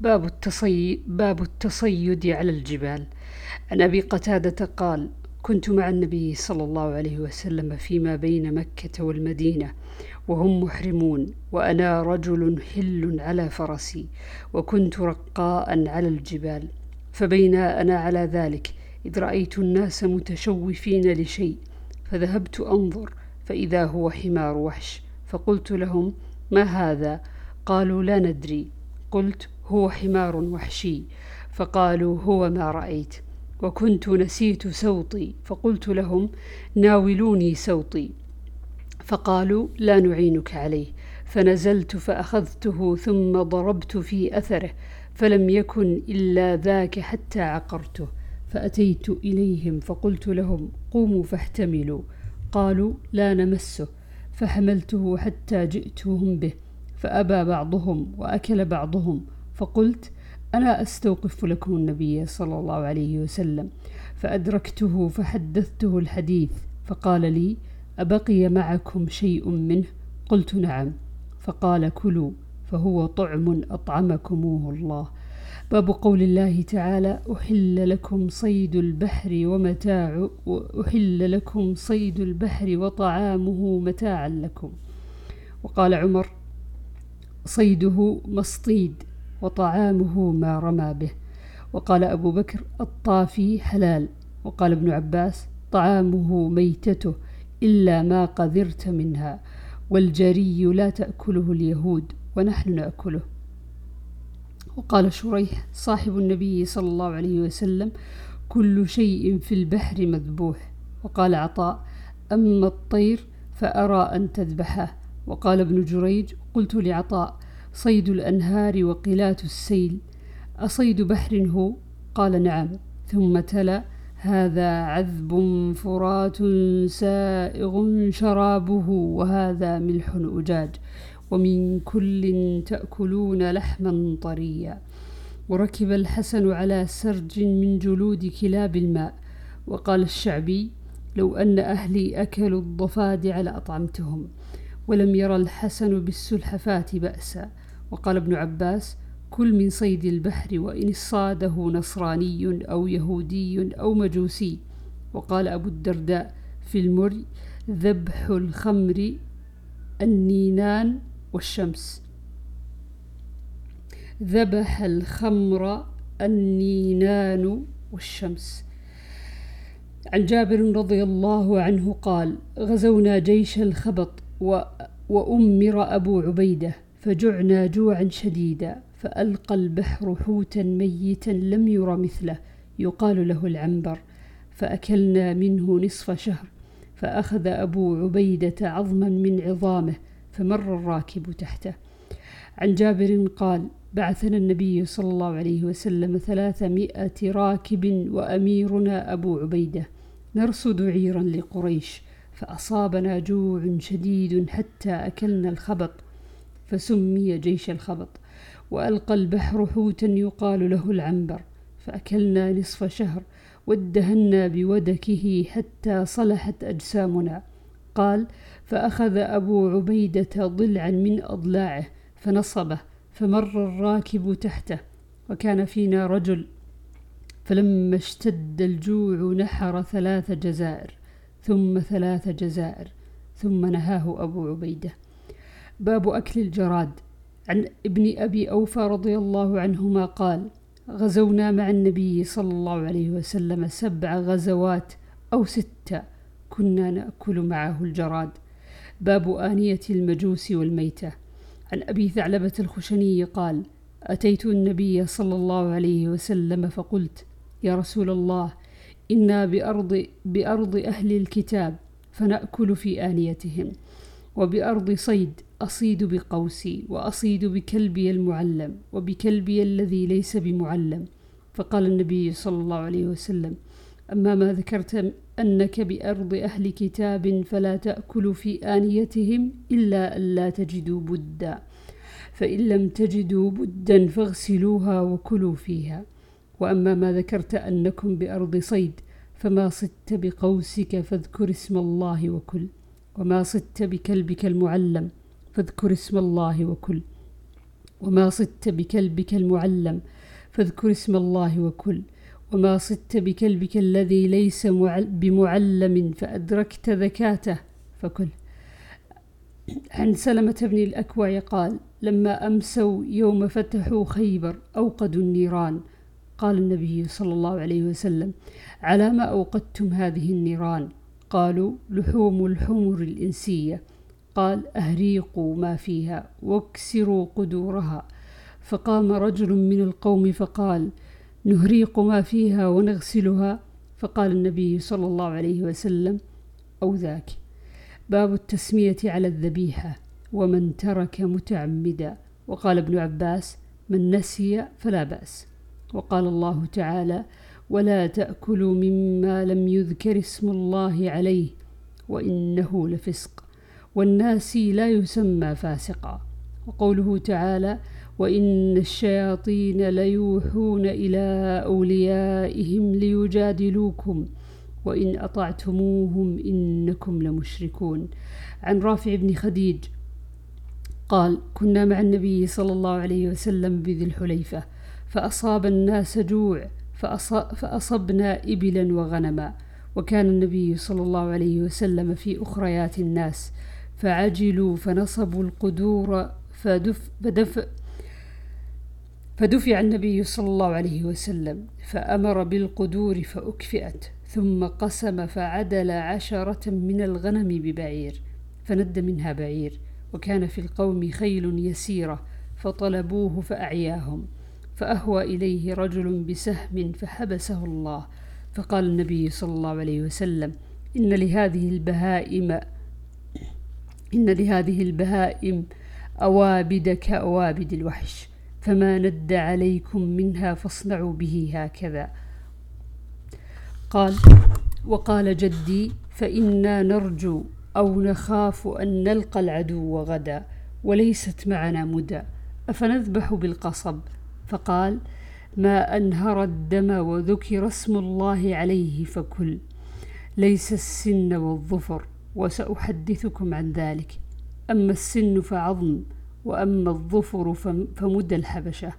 باب التصي... باب التصيد على الجبال. عن أبي قتادة قال كنت مع النبي صلى الله عليه وسلم فيما بين مكة والمدينة وهم محرمون وأنا رجل حل على فرسي وكنت رقاء على الجبال فبينا أنا على ذلك إذ رأيت الناس متشوفين لشيء فذهبت أنظر فإذا هو حمار وحش فقلت لهم ما هذا؟ قالوا لا ندري. قلت هو حمار وحشي. فقالوا هو ما رأيت. وكنت نسيت سوطي فقلت لهم ناولوني سوطي فقالوا لا نعينك عليه. فنزلت فأخذته ثم ضربت في أثره. فلم يكن إلا ذاك حتى عقرته. فأتيت إليهم فقلت لهم قوموا فاحتملوا. قالوا لا نمسه. فحملته حتى جئتهم به. فأبى بعضهم وأكل بعضهم. فقلت أنا أستوقف لكم النبي صلى الله عليه وسلم؟ فأدركته فحدثته الحديث فقال لي أبقي معكم شيء منه؟ قلت نعم. فقال كلوا فهو طعم أطعمكموه الله. باب قول الله تعالى أحل لكم صيد البحر ومتاع أحل لكم صيد البحر وطعامه متاعا لكم. وقال عمر صيده مصطيد. وطعامه ما رمى به. وقال أبو بكر الطافي حلال. وقال ابن عباس طعامه ميتته إلا ما قذرت منها والجري لا تأكله اليهود ونحن نأكله. وقال شريح صاحب النبي صلى الله عليه وسلم كل شيء في البحر مذبوح. وقال عطاء أما الطير فأرى أن تذبحه. وقال ابن جريج قلت لعطاء صيد الأنهار وقلات السيل. أصيد بحر هو؟ قال نعم. ثم تلا. هذا عذب فرات سائغ شرابه وهذا ملح أجاج. ومن كل تأكلون لحما طريا. وركب الحسن على سرج من جلود كلاب الماء. وقال الشعبي لو أن أهلي أكلوا الضفادع لأطعمتهم ولم يرى الحسن بالسلحفاة بأسا. وقال ابن عباس كل من صيد البحر وإن صاده نصراني أو يهودي أو مجوسي. وقال أبو الدرداء في المري ذبح الخمر النينان والشمس. ذبح الخمر النينان والشمس. عن جابر رضي الله عنه قال غزونا جيش الخبط وأمر أبو عبيدة فجعنا جوعا شديدا فألقى البحر حوتا ميتا لم ير مثله يقال له العنبر. فأكلنا منه نصف شهر فأخذ أبو عبيدة عظما من عظامه فمر الراكب تحته. عن جابر قال بعثنا النبي صلى الله عليه وسلم ثلاثمائة راكب وأميرنا أبو عبيدة نرصد عيرا لقريش فأصابنا جوع شديد حتى أكلنا الخبط. فسمي جيش الخبط وألقى البحر حوتا يقال له العنبر فأكلنا نصف شهر وادهنا بودكه حتى صلحت أجسامنا. قال فأخذ أبو عبيدة ضلعا من أضلاعه فنصبه فمر الراكب تحته وكان فينا رجل. فلما اشتد الجوع نحر ثلاث جزائر ثم ثلاث جزائر ثم نهاه أبو عبيدة. باب أكل الجراد. عن ابن أبي أوفى رضي الله عنهما قال غزونا مع النبي صلى الله عليه وسلم سبع غزوات أو ستة كنا نأكل معه الجراد. باب آنية المجوس والميتة. عن أبي ثعلبة الخشني قال أتيت النبي صلى الله عليه وسلم فقلت يا رسول الله إنا بأرض, بأرض أهل الكتاب فنأكل في آنيتهم وبأرض صيد أصيد بقوسي وأصيد بكلبي المعلم وبكلبي الذي ليس بمعلم. فقال النبي صلى الله عليه وسلم أما ما ذكرت أنك بأرض أهل كتاب فلا تأكل في آنيتهم إلا ألا تجدوا بدا. فإن لم تجدوا بدا فاغسلوها وكلوا فيها. وأما ما ذكرت أنكم بأرض صيد فما صدت بقوسك فاذكر اسم الله وكل وما صدت بكلبك المعلم فاذكر اسم الله وكل. وما صدت بكلبك المعلم فاذكر اسم الله وكل. وما صدت بكلبك الذي ليس بمعلم فأدركت ذكاته فكل. عن سلمة بن الأكوع قال لما أمسوا يوم فتحوا خيبر أوقدوا النيران قال النبي صلى الله عليه وسلم على ما أوقدتم هذه النيران؟ قالوا لحوم الحمر الإنسية قال أهريقوا ما فيها واكسروا قدورها. فقام رجل من القوم فقال نهريق ما فيها ونغسلها. فقال النبي صلى الله عليه وسلم أو ذاك. باب التسمية على الذبيحة ومن ترك متعمدا. وقال ابن عباس من نسي فلا بأس. وقال الله تعالى ولا تأكلوا مما لم يذكر اسم الله عليه وإنه لفسق. والناسي لا يسمى فاسقا. وقوله تعالى وإن الشياطين ليوحون إلى أوليائهم ليجادلوكم وإن أطعتموهم إنكم لمشركون. عن رافع بن خديج قال كنا مع النبي صلى الله عليه وسلم بذي الحليفة فأصاب الناس جوع فأصبنا إبلا وغنما. وكان النبي صلى الله عليه وسلم في أخريات الناس فعجلوا فنصبوا القدور فدف, فدف فدفع النبي صلى الله عليه وسلم فأمر بالقدور فأكفئت ثم قسم فعدل عشرة من الغنم ببعير فند منها بعير وكان في القوم خيل يسيرة فطلبوه فأعياهم فأهوى إليه رجل بسهم فحبسه الله فقال النبي صلى الله عليه وسلم إن لهذه البهائم إن لهذه البهائم أوابد كأوابد الوحش فما ند عليكم منها فاصنعوا به هكذا. قال وقال جدي فإنا نرجو أو نخاف أن نلقى العدو غدا وليست معنا مدى أفنذبح بالقصب؟ فقال ما أنهر الدم وذكر اسم الله عليه فكل ليس السن والظفر. وسأحدثكم عن ذلك. أما السن فعظم وأما الظفر فمد الحبشة.